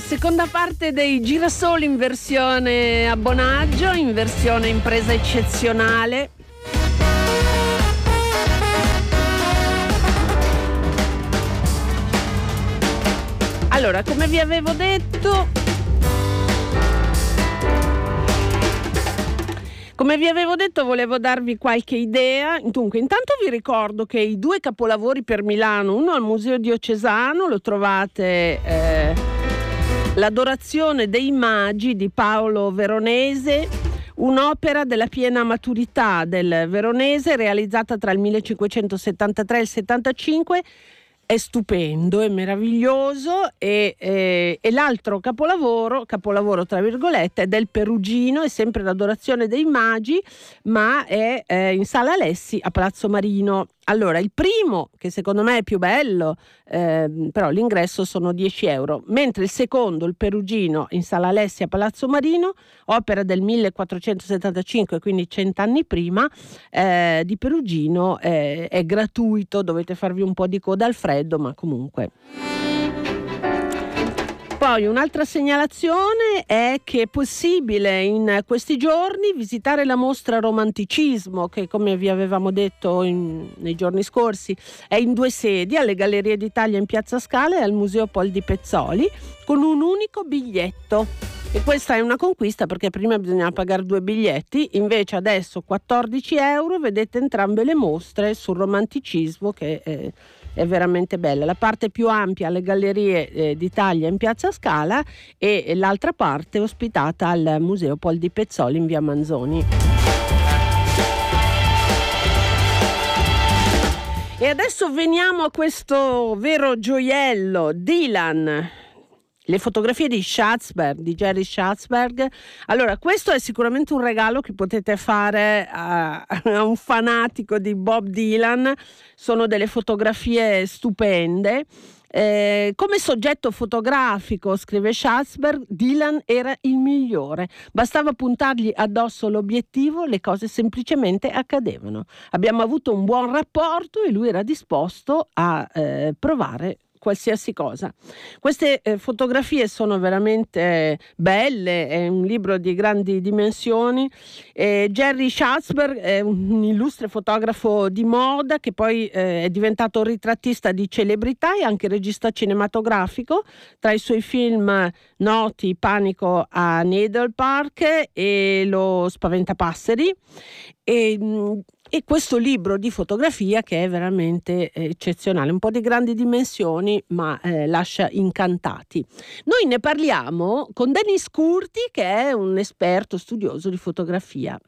seconda parte dei Girasoli in versione abbonaggio, in versione impresa eccezionale. Allora, come vi avevo detto, Come vi avevo detto volevo darvi qualche idea. Dunque, intanto vi ricordo che i due capolavori per Milano, uno al Museo Diocesano, lo trovate eh, L'adorazione dei magi di Paolo Veronese, un'opera della piena maturità del Veronese realizzata tra il 1573 e il 75 è stupendo, è meraviglioso e, e, e, l'altro capolavoro, capolavoro tra virgolette, è del Perugino, è sempre l'adorazione dei magi, ma è eh, in Sala Alessi a Palazzo Marino. Allora, il primo, che secondo me è più bello, eh, però l'ingresso sono 10 euro, mentre il secondo, il Perugino, in Sala Alessia Palazzo Marino, opera del 1475, quindi cent'anni prima, eh, di Perugino, eh, è gratuito, dovete farvi un po' di coda al freddo, ma comunque... Poi un'altra segnalazione è che è possibile in questi giorni visitare la mostra Romanticismo, che come vi avevamo detto in, nei giorni scorsi è in due sedi, alle Gallerie d'Italia in Piazza Scala e al Museo Pol di Pezzoli, con un unico biglietto. E questa è una conquista perché prima bisognava pagare due biglietti, invece adesso 14 euro, vedete entrambe le mostre sul romanticismo che... È, è veramente bella. La parte più ampia alle Gallerie eh, d'Italia in Piazza Scala e l'altra parte ospitata al Museo Pol di Pezzoli in via Manzoni. E adesso veniamo a questo vero gioiello, Dylan le fotografie di Schatzberg, di Jerry Schatzberg. Allora, questo è sicuramente un regalo che potete fare a, un fanatico di Bob Dylan. Sono delle fotografie stupende. Eh, come soggetto fotografico, scrive Schatzberg, Dylan era il migliore. Bastava puntargli addosso l'obiettivo, le cose semplicemente accadevano. Abbiamo avuto un buon rapporto e lui era disposto a eh, provare qualsiasi cosa. Queste eh, fotografie sono veramente belle, è un libro di grandi dimensioni. Eh, Jerry Schatzberg è un illustre fotografo di moda che poi eh, è diventato ritrattista di celebrità e anche regista cinematografico. Tra i suoi film noti Panico a Needle Park e Lo Spaventapasseri. E, e questo libro di fotografia che è veramente eh, eccezionale, un po' di grandi dimensioni ma eh, lascia incantati. Noi ne parliamo con Denis Curti che è un esperto studioso di fotografia.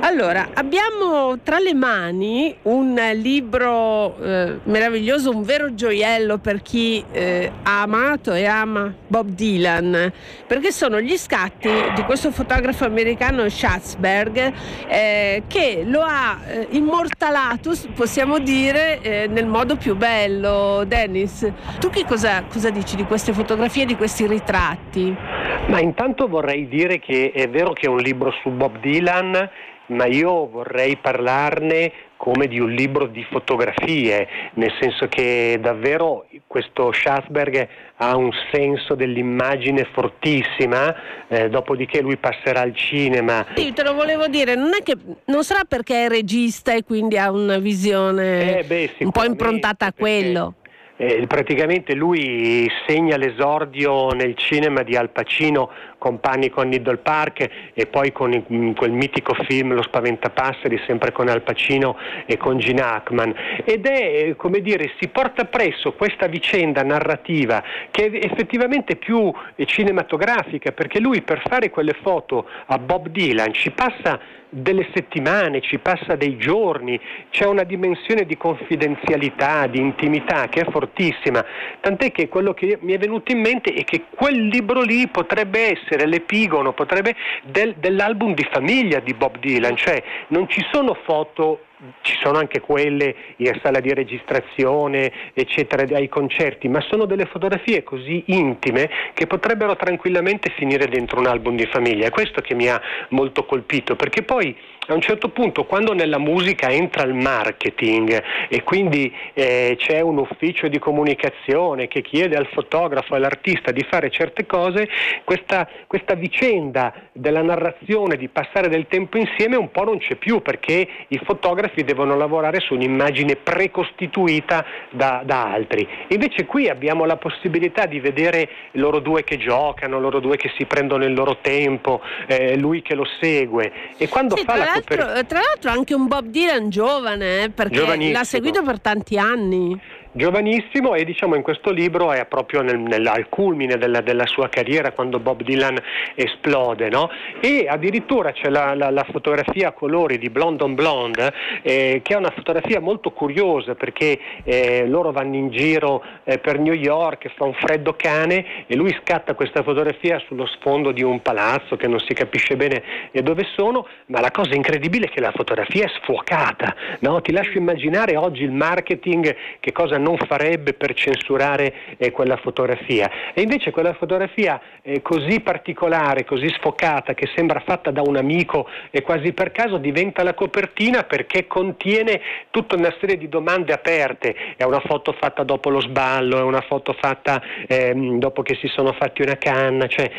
Allora, abbiamo tra le mani un libro eh, meraviglioso, un vero gioiello per chi eh, ha amato e ama Bob Dylan, perché sono gli scatti di questo fotografo americano Schatzberg eh, che lo ha eh, immortalato, possiamo dire, eh, nel modo più bello. Dennis, tu che cosa, cosa dici di queste fotografie, di questi ritratti? Ma intanto vorrei dire che è vero che è un libro su Bob Dylan ma io vorrei parlarne come di un libro di fotografie, nel senso che davvero questo Schatzberg ha un senso dell'immagine fortissima, eh, dopodiché lui passerà al cinema. Sì, te lo volevo dire, non, è che, non sarà perché è regista e quindi ha una visione eh beh, un po' improntata a quello. Eh, praticamente lui segna l'esordio nel cinema di Al Pacino con Panico a Needle Park e poi con il, quel mitico film Lo Spaventapasseri sempre con Al Pacino e con Gene Hackman. Ed è come dire si porta presso questa vicenda narrativa che è effettivamente più cinematografica perché lui per fare quelle foto a Bob Dylan ci passa delle settimane, ci passa dei giorni, c'è una dimensione di confidenzialità, di intimità che è fortissima, tant'è che quello che mi è venuto in mente è che quel libro lì potrebbe essere l'epigono, potrebbe del, dell'album di famiglia di Bob Dylan, cioè non ci sono foto ci sono anche quelle in sala di registrazione, eccetera, ai concerti, ma sono delle fotografie così intime che potrebbero tranquillamente finire dentro un album di famiglia. È questo che mi ha molto colpito, perché poi a un certo punto quando nella musica entra il marketing e quindi eh, c'è un ufficio di comunicazione che chiede al fotografo, all'artista di fare certe cose, questa, questa vicenda della narrazione, di passare del tempo insieme un po' non c'è più perché i fotografi devono lavorare su un'immagine precostituita da, da altri. Invece qui abbiamo la possibilità di vedere loro due che giocano, loro due che si prendono il loro tempo, eh, lui che lo segue e quando sì, fa la copertina... Tra l'altro anche un Bob Dylan giovane, eh, perché l'ha seguito per tanti anni giovanissimo e diciamo in questo libro è proprio nel, nel, al culmine della, della, sua carriera quando Bob Dylan esplode no? e addirittura c'è la, la, la, fotografia a colori di Blonde on Blonde eh, che è una fotografia molto curiosa perché eh, loro vanno in giro eh, per New York, fa un freddo cane e lui scatta questa fotografia sullo sfondo di un palazzo che non si capisce bene dove sono, ma la cosa incredibile è che la fotografia è sfuocata, no? ti lascio immaginare oggi il marketing che cosa non farebbe per censurare eh, quella fotografia. E invece quella fotografia eh, così particolare, così sfocata, che sembra fatta da un amico e quasi per caso diventa la copertina perché contiene tutta una serie di domande aperte. È una foto fatta dopo lo sballo, è una foto fatta ehm, dopo che si sono fatti una canna, cioè,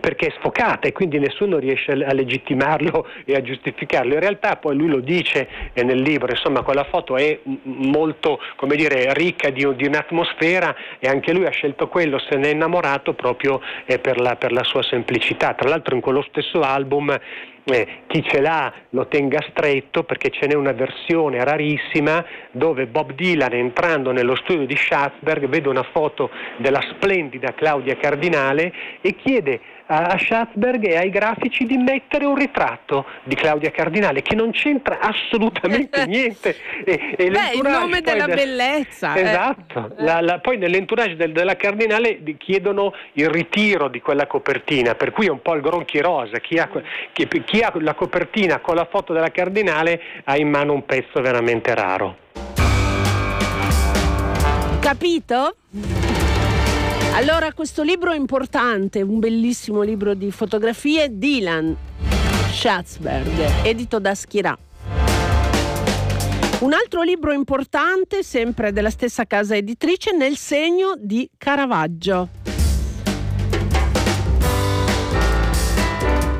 perché è sfocata e quindi nessuno riesce a legittimarlo e a giustificarlo. In realtà poi lui lo dice eh, nel libro, insomma quella foto è molto, come dire, dire, ricca di, di, un'atmosfera e anche lui ha scelto quello, se ne è innamorato proprio eh, per, la, per la sua semplicità. Tra l'altro in quello stesso album eh, chi ce l'ha lo tenga stretto perché ce n'è una versione rarissima dove Bob Dylan entrando nello studio di Schatzberg vede una foto della splendida Claudia Cardinale e chiede a Schatzberg e ai grafici di mettere un ritratto di Claudia Cardinale che non c'entra assolutamente niente. E, e Beh, il nome della del... bellezza. Eh. Esatto, eh. la, la, poi nell'entourage del, della Cardinale chiedono il ritiro di quella copertina, per cui è un po' il gronchi rosa, chi ha, chi, chi ha la copertina con la foto della Cardinale ha in mano un pezzo veramente raro. Capito? Allora, questo libro è importante, un bellissimo libro di fotografie, Dylan Schatzberg, edito da Schirà. Un altro libro importante, sempre della stessa casa editrice, Nel segno di Caravaggio.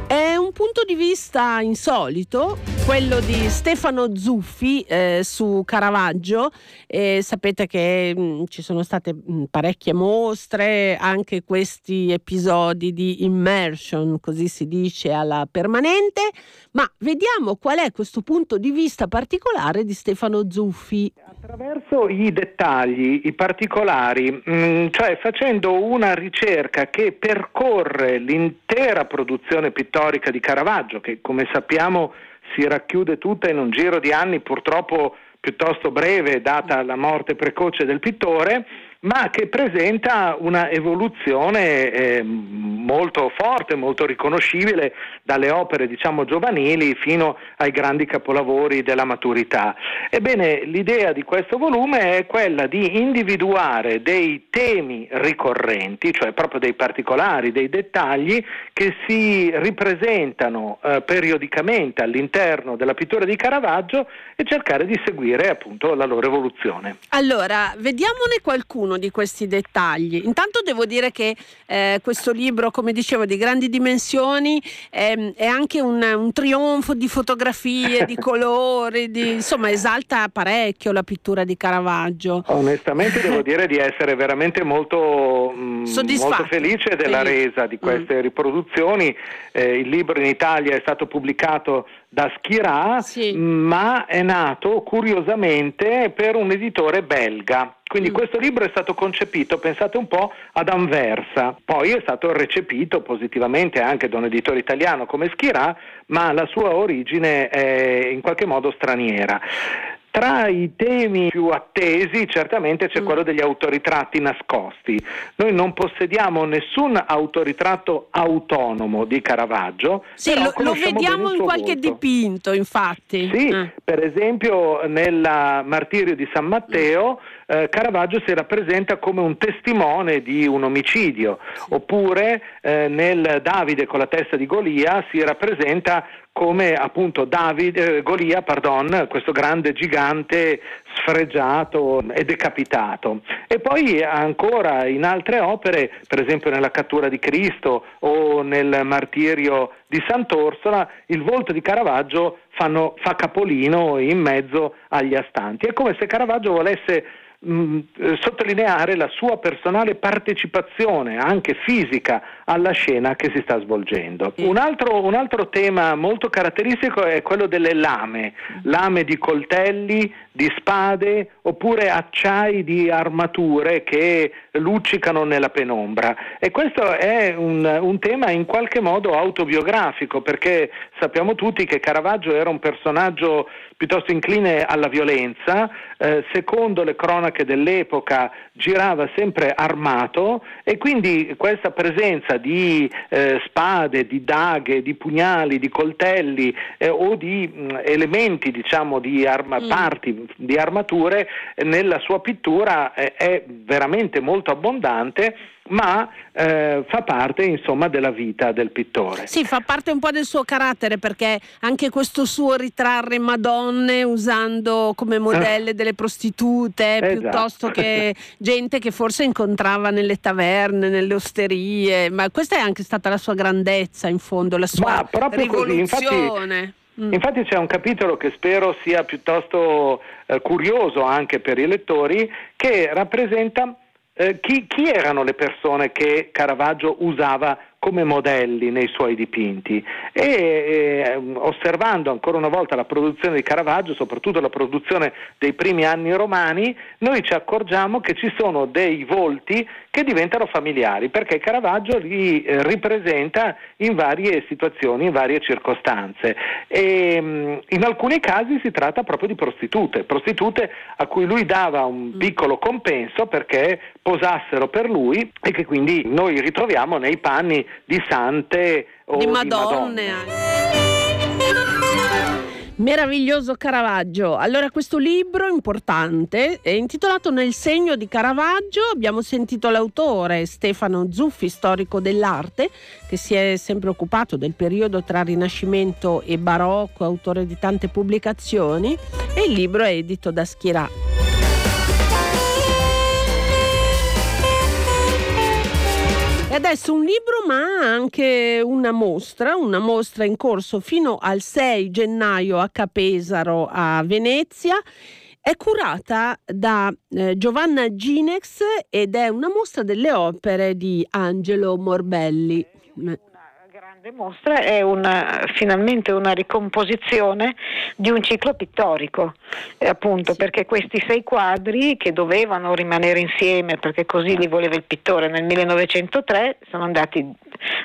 È un punto di vista insolito quello di Stefano Zuffi eh, su Caravaggio. Eh, sapete che mh, mm, ci sono state mh, mm, parecchie mostre, anche questi episodi di immersion, così si dice alla permanente, ma vediamo qual è questo punto di vista particolare di Stefano Zuffi. Attraverso i dettagli, i particolari, mh, mm, cioè facendo una ricerca che percorre l'intera produzione pittorica di Caravaggio, che come sappiamo si racchiude tutta in un giro di anni purtroppo piuttosto breve data la morte precoce del pittore ma che presenta una evoluzione eh, molto forte, molto riconoscibile dalle opere diciamo giovanili fino ai grandi capolavori della maturità. Ebbene, l'idea di questo volume è quella di individuare dei temi ricorrenti, cioè proprio dei particolari, dei dettagli che si ripresentano eh, periodicamente all'interno della pittura di Caravaggio e cercare di seguire appunto la loro evoluzione. Allora, vediamone qualcuno uno di questi dettagli. Intanto devo dire che eh, questo libro, come dicevo, di grandi dimensioni eh, è anche un, un, trionfo di fotografie, di colori, di, insomma esalta parecchio la pittura di Caravaggio. Onestamente devo dire di essere veramente molto, mh, mm, molto felice della resa di queste mm. riproduzioni. Eh, il libro in Italia è stato pubblicato da Schirà, sì. ma è nato curiosamente per un editore belga. Quindi mm. questo libro è stato concepito, pensate un po', ad Anversa, poi è stato recepito positivamente anche da un editore italiano come Schirà, ma la sua origine è in qualche modo straniera. Tra i temi più attesi certamente c'è mm. quello degli autoritratti nascosti. Noi non possediamo nessun autoritratto autonomo di Caravaggio. Sì, lo, lo vediamo in qualche volto. dipinto, infatti. Sì, mm. per esempio nel Martirio di San Matteo eh, Caravaggio si rappresenta come un testimone di un omicidio, oppure eh, nel Davide con la testa di Golia si rappresenta come appunto Davide, eh, Golia, pardon, questo grande gigante sfregiato e decapitato. E poi ancora in altre opere, per esempio nella cattura di Cristo o nel martirio di Sant'Orsola, il volto di Caravaggio fanno, fa capolino in mezzo agli astanti. È come se Caravaggio volesse mh, mm, eh, sottolineare la sua personale partecipazione, anche fisica, alla scena che si sta svolgendo. Un altro, un altro tema molto caratteristico è quello delle lame, lame di coltelli, di spade oppure acciai di armature che luccicano nella penombra. E questo è un, un, tema in qualche modo autobiografico perché sappiamo tutti che Caravaggio era un personaggio piuttosto incline alla violenza, eh, secondo le cronache dell'epoca girava sempre armato e quindi questa presenza di eh, spade, di daghe, di pugnali, di coltelli eh, o di mh, elementi diciamo di arma- mm. parti di armature nella sua pittura eh, è veramente molto abbondante ma eh, fa parte insomma della vita del pittore. Sì, fa parte un po' del suo carattere perché anche questo suo ritrarre Madonne usando come modelle delle prostitute esatto. piuttosto che gente che forse incontrava nelle taverne, nelle osterie, ma questa è anche stata la sua grandezza in fondo, la sua rivoluzione. Infatti, Mm. Infatti c'è un capitolo che spero sia piuttosto eh, curioso anche per i lettori che rappresenta chi, chi, erano le persone che Caravaggio usava come modelli nei suoi dipinti e eh, osservando ancora una volta la produzione di Caravaggio, soprattutto la produzione dei primi anni romani, noi ci accorgiamo che ci sono dei volti che diventano familiari perché Caravaggio li eh, ripresenta in varie situazioni, in varie circostanze e mm, in alcuni casi si tratta proprio di prostitute, prostitute a cui lui dava un mm. piccolo compenso perché posassero per lui e che quindi noi ritroviamo nei panni di sante o di madonne. Di madonne. Meraviglioso Caravaggio. Allora, questo libro importante è intitolato Nel segno di Caravaggio. Abbiamo sentito l'autore Stefano Zuffi, storico dell'arte, che si è sempre occupato del periodo tra Rinascimento e Barocco, autore di tante pubblicazioni, e il libro è edito da Schirà. Adesso un libro ma anche una mostra, una mostra in corso fino al 6 gennaio a Capesaro a Venezia. È curata da eh, Giovanna Ginex ed è una mostra delle opere di Angelo Morbelli grande mostra è una, finalmente una ricomposizione di un ciclo pittorico, eh, appunto sì. perché questi sei quadri che dovevano rimanere insieme perché così li voleva il pittore nel 1903 sono andati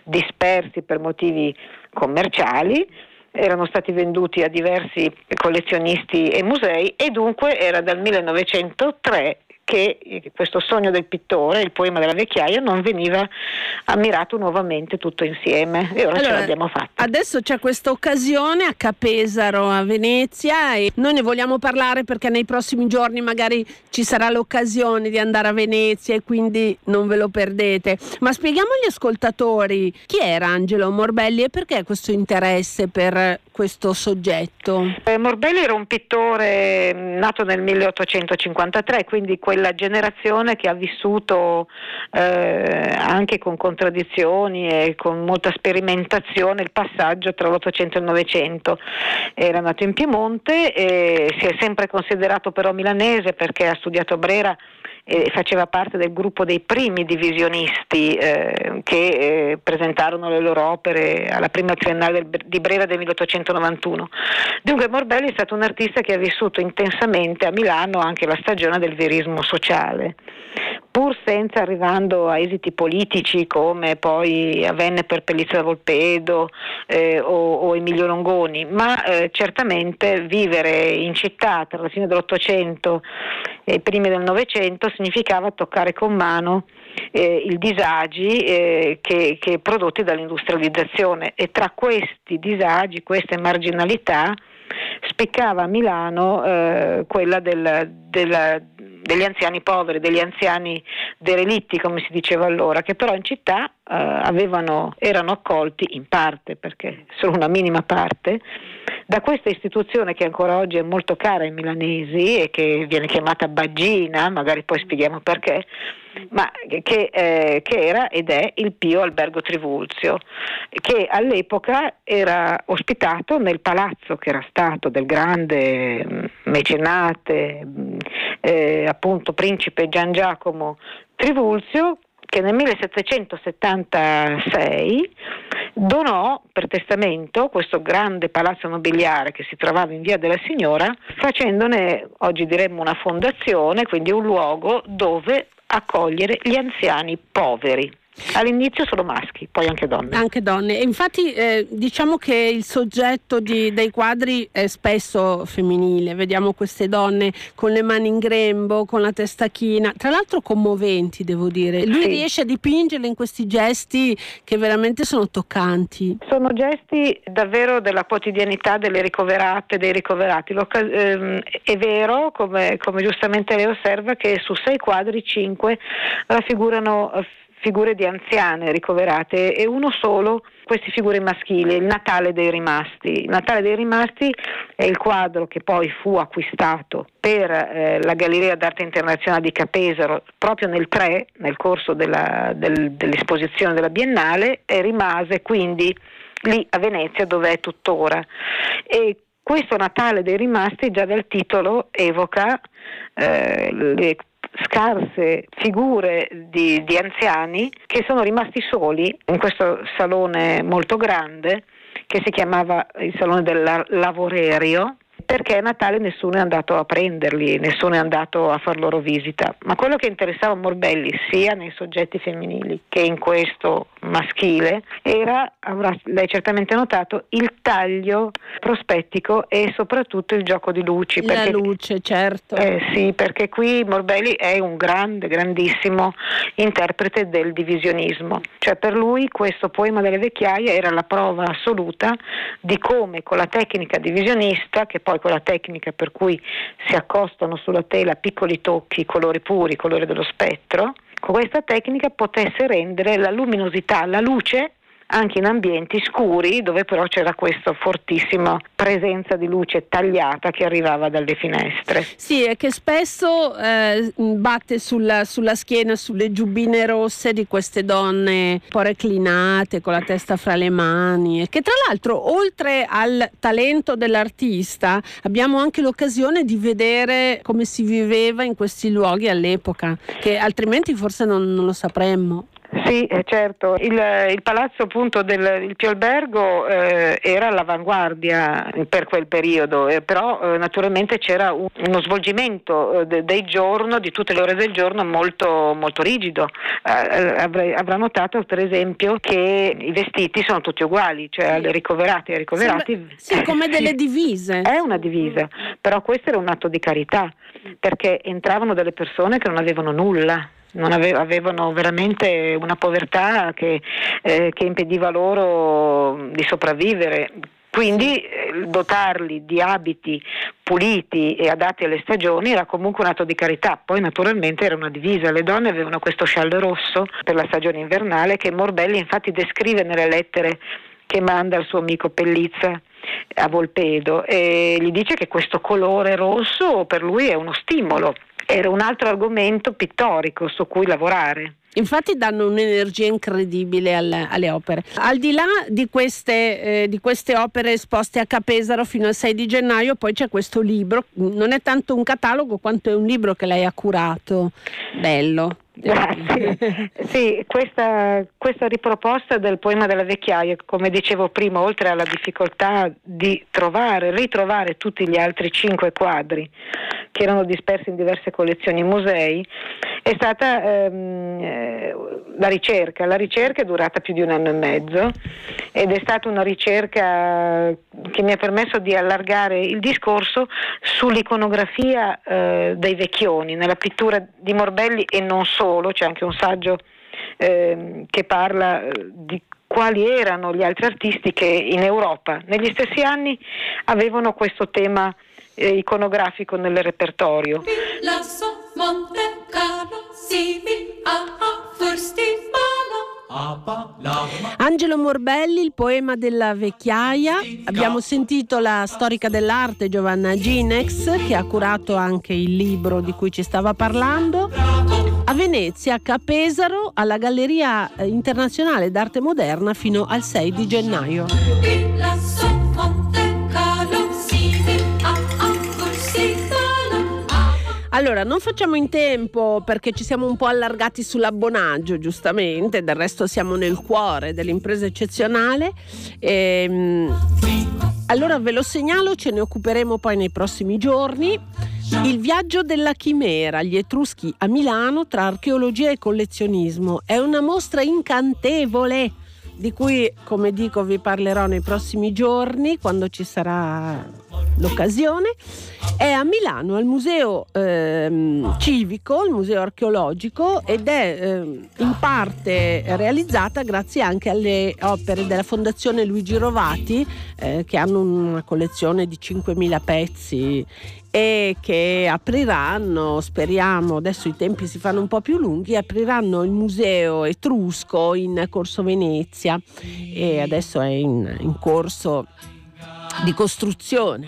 dispersi per motivi commerciali erano stati venduti a diversi collezionisti e musei e dunque era dal 1903 che questo sogno del pittore, il poema della vecchiaia, non veniva ammirato nuovamente tutto insieme e ora allora, ce l'abbiamo fatta. Adesso c'è questa occasione a Capesaro, a Venezia e noi ne vogliamo parlare perché nei prossimi giorni magari ci sarà l'occasione di andare a Venezia e quindi non ve lo perdete. Ma spieghiamo agli ascoltatori chi era Angelo Morbelli e perché questo interesse per questo soggetto? Eh, Morbelli era un pittore nato nel 1853, quindi quella generazione che ha vissuto eh, anche con contraddizioni e con molta sperimentazione il passaggio tra l'Ottocento e il Novecento. Era nato in Piemonte e si è sempre considerato però milanese perché ha studiato a Brera e faceva parte del gruppo dei primi divisionisti eh, che eh, presentarono le loro opere alla prima triennale di Brera del 1891. Dunque Morbelli è stato un artista che ha vissuto intensamente a Milano anche la stagione del verismo sociale pur senza arrivando a esiti politici come poi avvenne per Pellizza da Volpedo eh, o, o, Emilio Longoni, ma eh, certamente vivere in città tra la fine dell'Ottocento e i primi del Novecento significava toccare con mano eh, i disagi eh, che, che prodotti dall'industrializzazione. E tra questi disagi, queste marginalità, spiccava a Milano eh, quella del, del, degli anziani poveri, degli anziani derelitti, come si diceva allora, che però in città eh, avevano, erano accolti in parte, perché solo una minima parte, da questa istituzione che ancora oggi è molto cara ai milanesi e che viene chiamata Baggina, magari poi spieghiamo perché, ma che, eh, che, era ed è il Pio Albergo Trivulzio, che all'epoca era ospitato nel palazzo che era stato del grande mecenate, eh, appunto principe Gian Giacomo Trivulzio, che nel 1776 donò per testamento questo grande palazzo nobiliare che si trovava in via della Signora, facendone oggi diremmo una fondazione, quindi un luogo dove accogliere gli anziani poveri. All'inizio solo maschi, poi anche donne. Anche donne. infatti eh, diciamo che il soggetto di, dei quadri è spesso femminile. Vediamo queste donne con le mani in grembo, con la testa china, tra l'altro commoventi, devo dire. Lui sì. riesce a dipingerle in questi gesti che veramente sono toccanti. Sono gesti davvero della quotidianità delle ricoverate, dei ricoverati. Ehm, è vero, come, come giustamente lei osserva, che su sei quadri cinque raffigurano figure di anziane ricoverate e uno solo queste figure maschili, il Natale dei rimasti. Il Natale dei rimasti è il quadro che poi fu acquistato per eh, la Galleria d'Arte Internazionale di Capesaro proprio nel 3, nel corso della, del, dell'esposizione della Biennale e rimase quindi lì a Venezia dove è tuttora. E questo Natale dei rimasti già dal titolo evoca eh, le scarse figure di, di anziani che sono rimasti soli in questo salone molto grande che si chiamava il Salone del Lavorerio perché a Natale nessuno è andato a prenderli, nessuno è andato a far loro visita. Ma quello che interessava Morbelli sia nei soggetti femminili che in questo maschile era, avrà lei certamente notato, il taglio prospettico e soprattutto il gioco di luci. La luce, certo. Eh, sì, perché qui Morbelli è un grande, grandissimo interprete del divisionismo. Cioè per lui questo poema delle vecchiaie era la prova assoluta di come con la tecnica divisionista, che poi quella tecnica per cui si accostano sulla tela piccoli tocchi, colori puri, colori dello spettro, con questa tecnica potesse rendere la luminosità, la luce anche in ambienti scuri dove però c'era questa fortissima presenza di luce tagliata che arrivava dalle finestre. Sì, e che spesso eh, batte sulla, sulla, schiena, sulle giubbine rosse di queste donne un po' reclinate con la testa fra le mani che tra l'altro oltre al talento dell'artista abbiamo anche l'occasione di vedere come si viveva in questi luoghi all'epoca, che altrimenti forse non, non lo sapremmo. Sì, eh, certo. Il, il, palazzo appunto del Pio Albergo eh, era all'avanguardia per quel periodo, eh, però eh, naturalmente c'era un, uno svolgimento eh, de, del giorno, di tutte le ore del giorno molto, molto rigido. Eh, avrei, avrà notato per esempio che i vestiti sono tutti uguali, cioè alle ricoverate e ai ricoverati. Sì, sì come delle divise. È una divisa, però questo era un atto di carità, perché entravano delle persone che non avevano nulla ave- avevano veramente una povertà che, eh, che impediva loro di sopravvivere. Quindi eh, dotarli di abiti puliti e adatti alle stagioni era comunque un atto di carità. Poi naturalmente era una divisa, le donne avevano questo scialle rosso per la stagione invernale che Morbelli infatti descrive nelle lettere che manda al suo amico Pellizza a Volpedo e gli dice che questo colore rosso per lui è uno stimolo era un altro argomento pittorico su cui lavorare. Infatti danno un'energia incredibile alle, alle opere. Al di là di queste, eh, di queste, opere esposte a Capesaro fino al 6 di gennaio, poi c'è questo libro, non è tanto un catalogo quanto è un libro che lei ha curato, bello. Grazie. sì, questa, questa, riproposta del poema della vecchiaia, come dicevo prima, oltre alla difficoltà di trovare, ritrovare tutti gli altri cinque quadri che erano dispersi in diverse collezioni e musei, è stata ehm, eh, la ricerca. La ricerca è durata più di un anno e mezzo ed è stata una ricerca che mi ha permesso di allargare il discorso sull'iconografia eh, dei vecchioni, nella pittura di Morbelli e non solo, c'è anche un saggio eh, che parla eh, di quali erano gli altri artisti che in Europa negli stessi anni avevano questo tema eh, iconografico nel repertorio. Angelo Morbelli, il poema della vecchiaia. Abbiamo sentito la storica dell'arte Giovanna Ginex, che ha curato anche il libro di cui ci stava parlando. A Venezia, Capesaro, alla Galleria Internazionale d'Arte Moderna fino al 6 di gennaio. Allora, non facciamo in tempo perché ci siamo un po' allargati sull'abbonaggio, giustamente, del resto siamo nel cuore dell'impresa eccezionale. Ehm, allora ve lo segnalo, ce ne occuperemo poi nei prossimi giorni. Il viaggio della chimera, gli Etruschi a Milano tra archeologia e collezionismo. È una mostra incantevole di cui, come dico, vi parlerò nei prossimi giorni quando ci sarà l'occasione. È a Milano, al Museo ehm, Civico, il Museo Archeologico, ed è ehm, in parte realizzata grazie anche alle opere della Fondazione Luigi Rovati, eh, che hanno una collezione di 5.000 pezzi e che apriranno, speriamo, adesso i tempi si fanno un po' più lunghi, apriranno il museo etrusco in Corso Venezia e adesso è in, in corso di costruzione.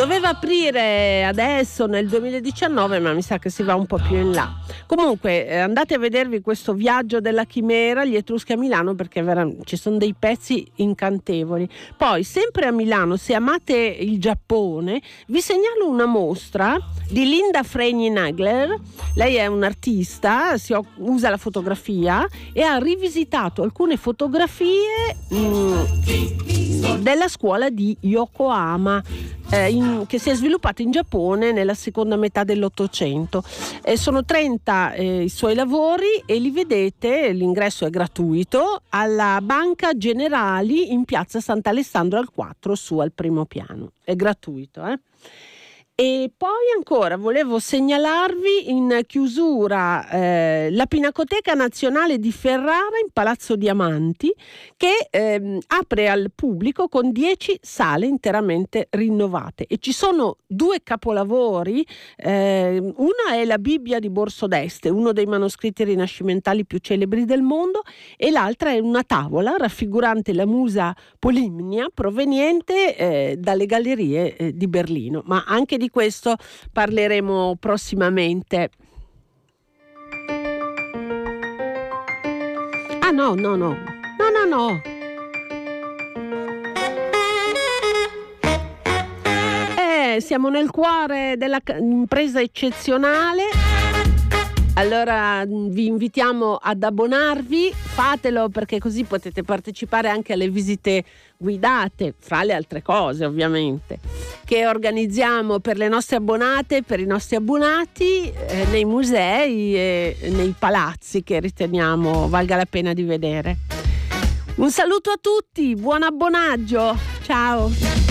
Doveva aprire adesso nel 2019, ma mi sa che si va un po' più in là. Comunque eh, andate a vedervi questo viaggio della chimera, gli Etruschi a Milano, perché ci sono dei pezzi incantevoli. Poi, sempre a Milano, se amate il Giappone, vi segnalo una mostra di Linda Freni Nagler. Lei è un'artista, usa la fotografia e ha rivisitato alcune fotografie mh, mm, della scuola di Yokohama eh, in, che si è sviluppato in Giappone nella seconda metà dell'Ottocento. Eh, sono 30 eh, i suoi lavori e li vedete, l'ingresso è gratuito, alla Banca Generali in piazza Sant'Alessandro al 4 su al primo piano. È gratuito. Eh? E poi ancora volevo segnalarvi in chiusura eh, la Pinacoteca Nazionale di Ferrara in Palazzo Diamanti che eh, apre al pubblico con 10 sale interamente rinnovate. E ci sono due capolavori, eh, una è la Bibbia di Borso d'Este, uno dei manoscritti rinascimentali più celebri del mondo e l'altra è una tavola raffigurante la musa Polimnia proveniente eh, dalle gallerie eh, di Berlino, ma anche di questo parleremo prossimamente. Ah no, no, no, no, no, no. Eh, siamo nel cuore dell'impresa eccezionale. Allora mm, vi invitiamo ad abbonarvi, fatelo perché così potete partecipare anche alle visite guidate, fra le altre cose ovviamente, che organizziamo per le nostre abbonate, per i nostri abbonati, eh, nei musei e nei palazzi che riteniamo valga la pena di vedere. Un saluto a tutti, buon abbonaggio, ciao!